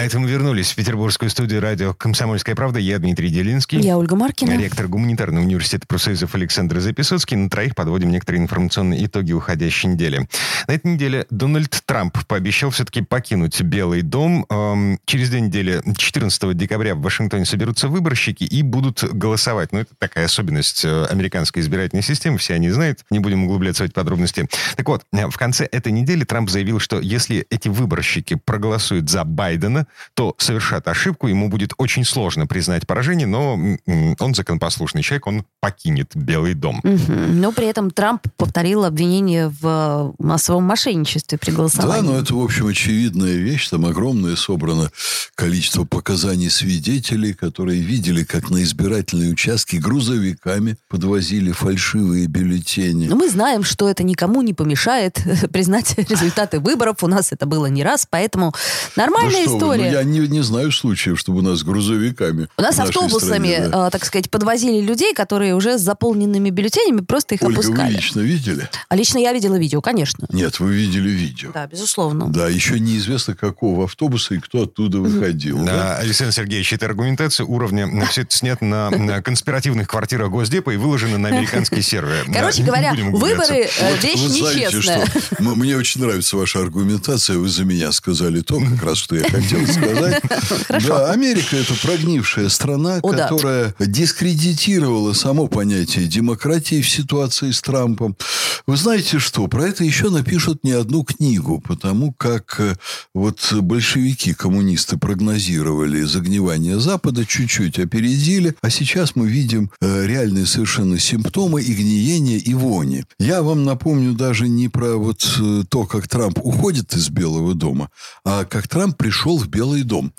А это мы вернулись в петербургскую студию радио «Комсомольская правда». Я Дмитрий Делинский. Я Ольга Маркина. Ректор гуманитарного университета профсоюзов Александр Записоцкий. На троих подводим некоторые информационные итоги уходящей недели. На этой неделе Дональд Трамп пообещал все-таки покинуть Белый дом. Эм, через две недели, 14 декабря, в Вашингтоне соберутся выборщики и будут голосовать. Ну, это такая особенность э, американской избирательной системы. Все они знают. Не будем углубляться в эти подробности. Так вот, э, в конце этой недели Трамп заявил, что если эти выборщики проголосуют за Байдена, то совершат ошибку, ему будет очень сложно признать поражение, но он законопослушный человек, он покинет Белый дом. Угу. Но при этом Трамп повторил обвинение в массовом мошенничестве при голосовании. Да, но это, в общем, очевидная вещь. Там огромное собрано количество показаний свидетелей, которые видели, как на избирательные участки грузовиками подвозили фальшивые бюллетени. Но мы знаем, что это никому не помешает признать результаты выборов. У нас это было не раз, поэтому нормальная ну, история история. Ну, я не, не знаю случаев, чтобы у нас грузовиками. У нас автобусами, стране, да. э, так сказать, подвозили людей, которые уже с заполненными бюллетенями просто их Ольга, опускали. вы лично видели? А лично я видела видео, конечно. Нет, вы видели видео. Да, безусловно. Да, еще неизвестно, какого автобуса и кто оттуда выходил. Да, да? Александр Сергеевич, это аргументация уровня, все это снято на, на конспиративных квартирах Госдепа и выложено на американские серверы. Короче говоря, выборы э, вещь нечестная. Мне очень нравится ваша аргументация. Вы за меня сказали то, как раз, что я хотел сказать. Да, Америка это прогнившая страна, которая дискредитировала само понятие демократии в ситуации с Трампом. Вы знаете что? Про это еще напишут не одну книгу, потому как э, вот большевики, коммунисты прогнозировали загнивание Запада, чуть-чуть опередили, а сейчас мы видим э, реальные совершенно симптомы и гниения, и вони. Я вам напомню даже не про вот э, то, как Трамп уходит из Белого дома, а как Трамп пришел в Белый дом.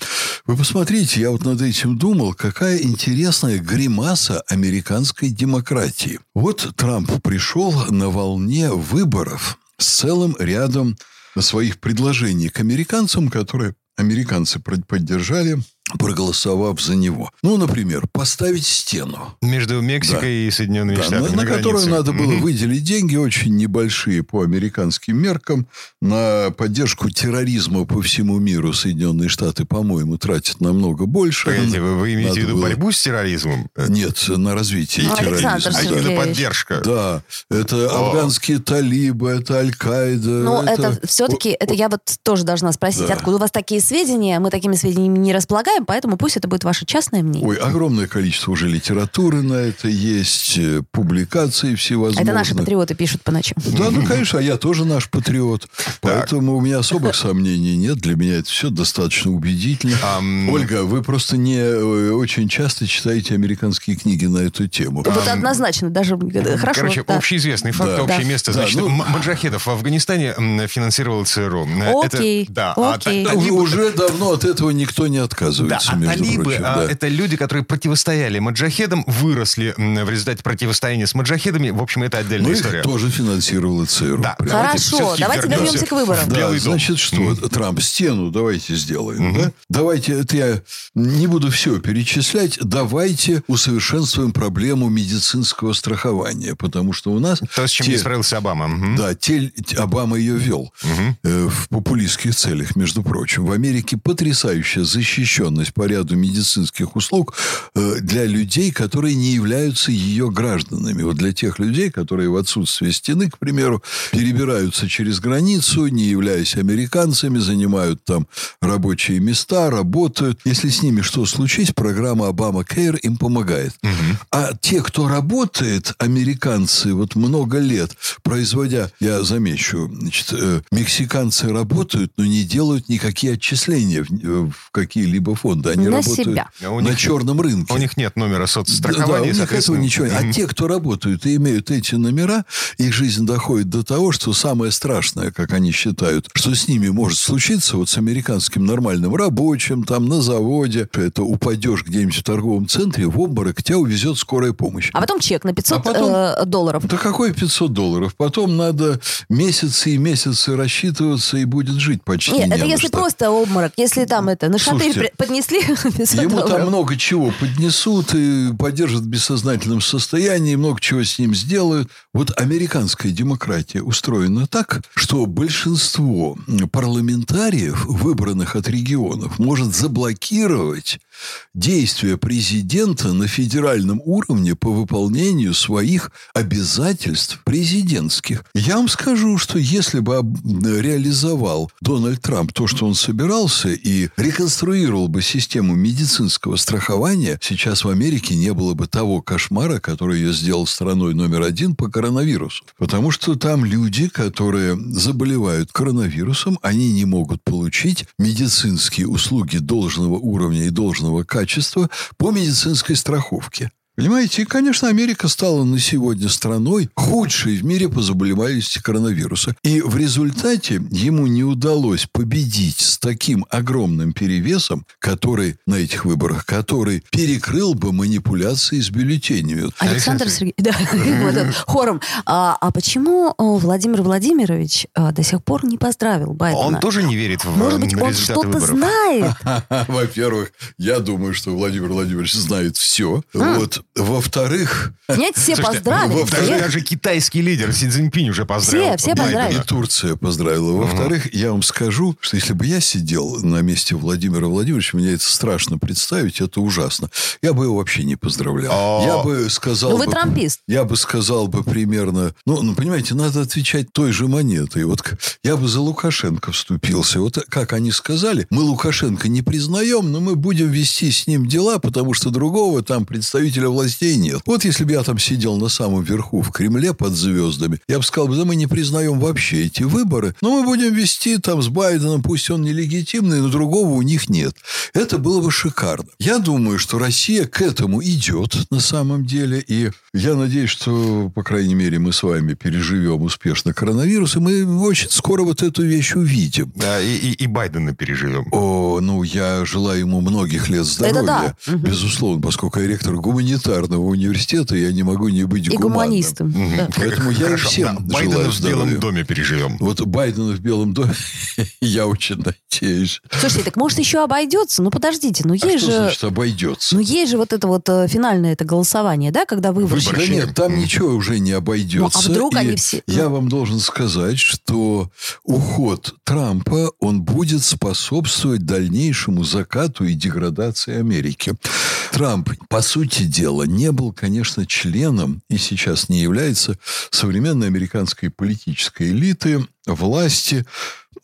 Вы посмотрите, я вот над этим думал, какая интересная гримаса американской демократии. Вот Трамп пришел на волне выборов с целым рядом своих предложений к американцам, которые американцы поддержали проголосовав за него. Ну, например, поставить стену. Между Мексикой да. и Соединенными да, Штатами. На, на, на которую надо было mm-hmm. выделить деньги, очень небольшие по американским меркам, на поддержку терроризма по всему миру Соединенные Штаты, по-моему, тратят намного больше. Погодите, вы, вы имеете в виду было... борьбу с терроризмом? Нет, на развитие ну, терроризма. А именно поддержка. Да, это О. афганские талибы, это Аль-Каида. Ну, это, это все-таки, это я вот тоже должна спросить, да. откуда у вас такие сведения? Мы такими сведениями не располагаем, поэтому пусть это будет ваше частное мнение. Ой, огромное количество уже литературы на это есть, э, публикаций всевозможных. Это наши патриоты пишут по ночам. Да, ну, конечно, а я тоже наш патриот. Поэтому у меня особых сомнений нет. Для меня это все достаточно убедительно. Ольга, вы просто не э, очень часто читаете американские книги на эту тему. Вот однозначно, даже э, хорошо. Короче, общеизвестный факт, общее место. Значит, ну, маджахедов в Афганистане финансировал ЦРУ. Окей, да, окей. Уже давно от этого никто не отказывается да, а талибы, прочим, а, да. это люди, которые противостояли маджахедам, выросли в результате противостояния с маджахедами. В общем, это отдельная ну, история. тоже финансировал ЦРУ. Да. Хорошо, давайте вернемся к выборам. Да, Белый значит, что. Трамп стену давайте сделаем. Mm-hmm. Да? Давайте, это я не буду все перечислять, давайте усовершенствуем проблему медицинского страхования, потому что у нас... То, с чем те, не справился Обама. Mm-hmm. Да, те, Обама ее вел mm-hmm. э, в популистских целях, между прочим. В Америке потрясающая защищенность доступность по ряду медицинских услуг э, для людей, которые не являются ее гражданами. Вот для тех людей, которые в отсутствие стены, к примеру, перебираются через границу, не являясь американцами, занимают там рабочие места, работают. Если с ними что случись, программа Обама Кейр им помогает. Угу. А те, кто работает, американцы, вот много лет, производя, я замечу, значит, э, мексиканцы работают, но не делают никакие отчисления в, в какие-либо фонды. Они На работают себя. А на них- черном рынке. У них нет номера Да, соцстрахования, у них соответственно. этого ничего нет. А те, кто работают и имеют эти номера, их жизнь доходит до того, что самое страшное, как они считают, что с ними может случиться, вот с американским нормальным рабочим, там, на заводе, это упадешь где-нибудь в торговом центре, в обморок, тебя увезет скорая помощь. А потом чек на 500 А потом- э, долларов. Да какой 500 долларов? Потом надо месяцы и месяцы рассчитываться, и будет жить почти Нет, не это если что. просто обморок. Если там это на шатырь Слушайте, при- поднесли 500 Ему там много чего поднесут и поддержат в бессознательном состоянии, много чего с ним сделают. Вот американская демократия устроена так, что большинство парламентариев, выбранных от регионов, может заблокировать действия президента на федеральном уровне по выполнению своих обязательств президентских. Я вам скажу, что если бы реализовал Дональд Трамп то, что он собирался, и реконструировал бы систему медицинского страхования, сейчас в Америке не было бы того кошмара, который ее сделал страной номер один по коронавирусу. Потому что там люди, которые заболевают коронавирусом, они не могут получить медицинские услуги должного уровня и должного качества по медицинской страховке. Понимаете, и, конечно, Америка стала на сегодня страной худшей в мире по заболеваемости коронавируса. И в результате ему не удалось победить с таким огромным перевесом, который на этих выборах, который перекрыл бы манипуляции с бюллетенями. Александр Сергеевич, да, вот этот, хором. А, а почему э, Владимир Владимирович э, до сих пор не поздравил Байдена? Он тоже не верит в Может быть, он что-то знает? Во-первых, я думаю, что Владимир Владимирович знает все. Вот. Во-вторых, Нет, все Слушайте, поздравили. ну, даже, все. даже китайский лидер Си Цзиньпинь уже поздравил. Все, все поздравили. И Турция поздравила. Во-вторых, я вам скажу, что если бы я сидел на месте Владимира Владимировича, мне это страшно представить, это ужасно. Я бы его вообще не поздравлял. О. Я бы сказал Ну, вы бы- трампист. Я бы сказал бы примерно... Ну, ну, понимаете, надо отвечать той же монетой. Вот я бы за Лукашенко вступился. Вот как они сказали, мы Лукашенко не признаем, но мы будем вести с ним дела, потому что другого там представителя властей нет. Вот если бы я там сидел на самом верху в Кремле под звездами, я бы сказал, да мы не признаем вообще эти выборы, но мы будем вести там с Байденом, пусть он нелегитимный, но другого у них нет. Это было бы шикарно. Я думаю, что Россия к этому идет на самом деле, и я надеюсь, что, по крайней мере, мы с вами переживем успешно коронавирус, и мы очень скоро вот эту вещь увидим. Да, и, и, и Байдена переживем. О, ну, я желаю ему многих лет здоровья, да. Мгм. безусловно, поскольку я ректор гуманитарного университета, я не могу не быть И гуманистом. да. Поэтому я и Хорошо, всем да, Байдена в Белом доме переживем. Вот Байдена в Белом доме, я очень надеюсь. Слушайте, так может еще обойдется? Ну подождите, ну А есть что же... значит обойдется? Ну, есть же вот это вот э, финальное это голосование, да, когда выборщики... Да нет, там ничего уже не обойдется. Ну, а вдруг И они все- Я вам должен сказать, что уход Трампа, он будет способствовать дальнейшему закату и деградации Америки. Трамп, по сути дела, не был, конечно, членом и сейчас не является современной американской политической элиты, власти.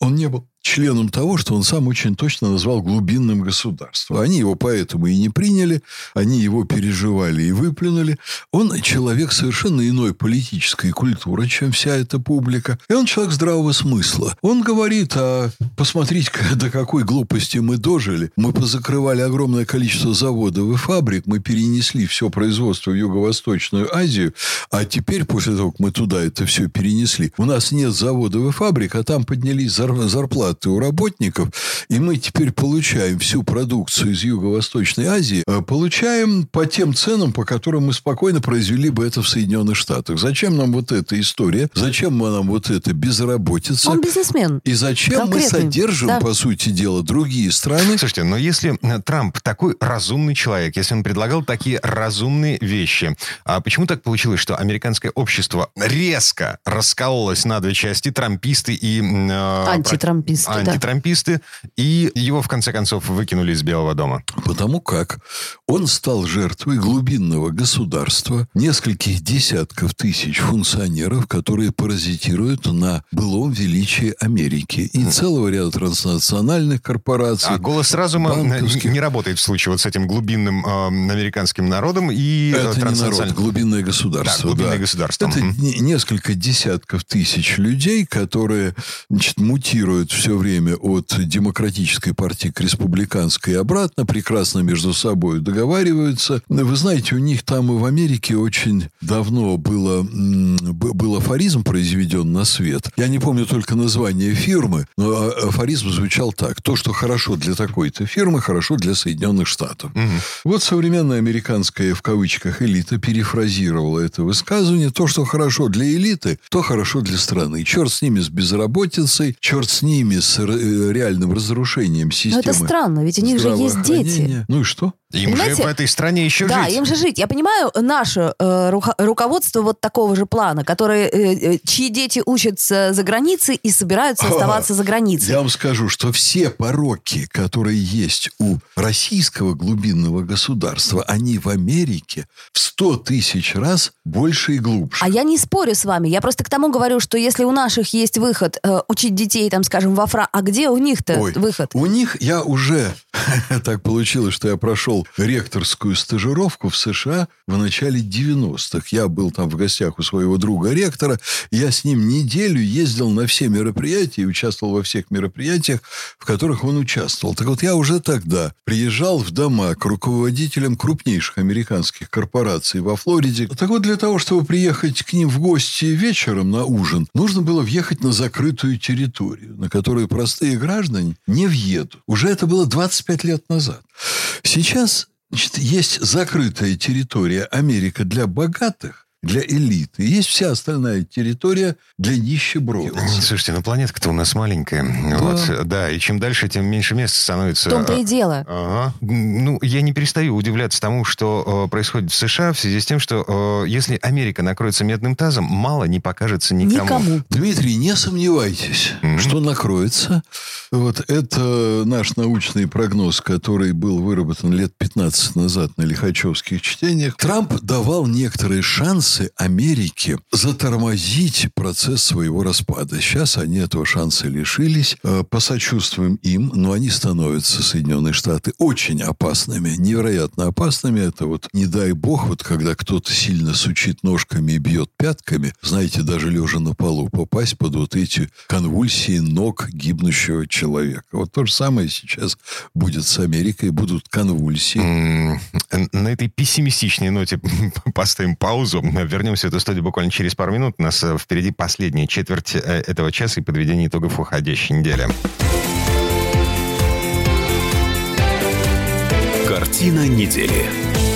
Он не был членом того, что он сам очень точно назвал глубинным государством. Они его поэтому и не приняли, они его переживали и выплюнули. Он человек совершенно иной политической культуры, чем вся эта публика. И он человек здравого смысла. Он говорит, а посмотрите, до какой глупости мы дожили. Мы позакрывали огромное количество заводов и фабрик, мы перенесли все производство в Юго-Восточную Азию, а теперь, после того, как мы туда это все перенесли, у нас нет заводов и фабрик, а там поднялись зар- зарплаты у работников, и мы теперь получаем всю продукцию из Юго-Восточной Азии, э, получаем по тем ценам, по которым мы спокойно произвели бы это в Соединенных Штатах. Зачем нам вот эта история? Зачем нам вот эта безработица? Он бизнесмен. И зачем мы Конкретный, содержим, да. по сути дела, другие страны? Слушайте, но если э, Трамп такой разумный человек, если он предлагал такие разумные вещи, а почему так получилось, что американское общество резко раскололось на две части, трамписты и... э, Антитрамписты, да. Антитрамписты, и его, в конце концов, выкинули из Белого дома. Потому как он стал жертвой глубинного государства, нескольких десятков тысяч функционеров, которые паразитируют на былом величии Америки и целого ряда транснациональных корпораций. А голос разума банковских. не работает в случае вот с этим глубинным э, американским народом и э, Это не народ, транснациональным- глубинное государство. Да, глубинное да. государство. Это не- несколько десятков тысяч людей, которые значит, мутируют все все время от демократической партии к республиканской и обратно, прекрасно между собой договариваются. Вы знаете, у них там и в Америке очень давно было, был афоризм произведен на свет. Я не помню только название фирмы, но а, афоризм звучал так. То, что хорошо для такой-то фирмы, хорошо для Соединенных Штатов. Угу. Вот современная американская, в кавычках, элита перефразировала это высказывание. То, что хорошо для элиты, то хорошо для страны. Черт с ними с безработицей, черт с ними с реальным разрушением системы. Но это странно, ведь у них же есть дети. Ну и что? Им Понимаете? же в этой стране еще да, жить. Да, им же жить. Я понимаю наше э, руководство вот такого же плана, которые, э, э, чьи дети учатся за границей и собираются оставаться за границей. Я вам скажу, что все пороки, которые есть у российского глубинного государства, они в Америке в сто тысяч раз больше и глубже. А я не спорю с вами. Я просто к тому говорю, что если у наших есть выход э, учить детей, там, скажем, во Фра... А где у них-то Ой, выход? У них я уже... так получилось, что я прошел ректорскую стажировку в США в начале 90-х. Я был там в гостях у своего друга ректора. Я с ним неделю ездил на все мероприятия и участвовал во всех мероприятиях, в которых он участвовал. Так вот, я уже тогда приезжал в дома к руководителям крупнейших американских корпораций во Флориде. Так вот, для того, чтобы приехать к ним в гости вечером на ужин, нужно было въехать на закрытую территорию, на которую простые граждане не въедут. Уже это было 25 лет назад. Сейчас значит, есть закрытая территория Америка для богатых, для элиты. Есть вся остальная территория для нищебродов. Слушайте, ну планетка-то у нас маленькая. Да. Вот, да, и чем дальше, тем меньше места становится. В том-то и дело. Ага. Ну, я не перестаю удивляться тому, что э, происходит в США в связи с тем, что э, если Америка накроется медным тазом, мало не покажется никому. Никому. Дмитрий, не сомневайтесь, mm-hmm. что накроется. Вот это наш научный прогноз, который был выработан лет 15 назад на лихачевских чтениях. Трамп давал некоторые шансы шансы Америки затормозить процесс своего распада. Сейчас они этого шанса лишились. Э, посочувствуем им, но они становятся, Соединенные Штаты, очень опасными, невероятно опасными. Это вот, не дай бог, вот когда кто-то сильно сучит ножками и бьет пятками, знаете, даже лежа на полу, попасть под вот эти конвульсии ног гибнущего человека. Вот то же самое сейчас будет с Америкой, будут конвульсии. На этой пессимистичной ноте поставим паузу. Вернемся в эту студию буквально через пару минут. У нас э, впереди последняя четверть э, этого часа и подведение итогов уходящей недели. Картина недели.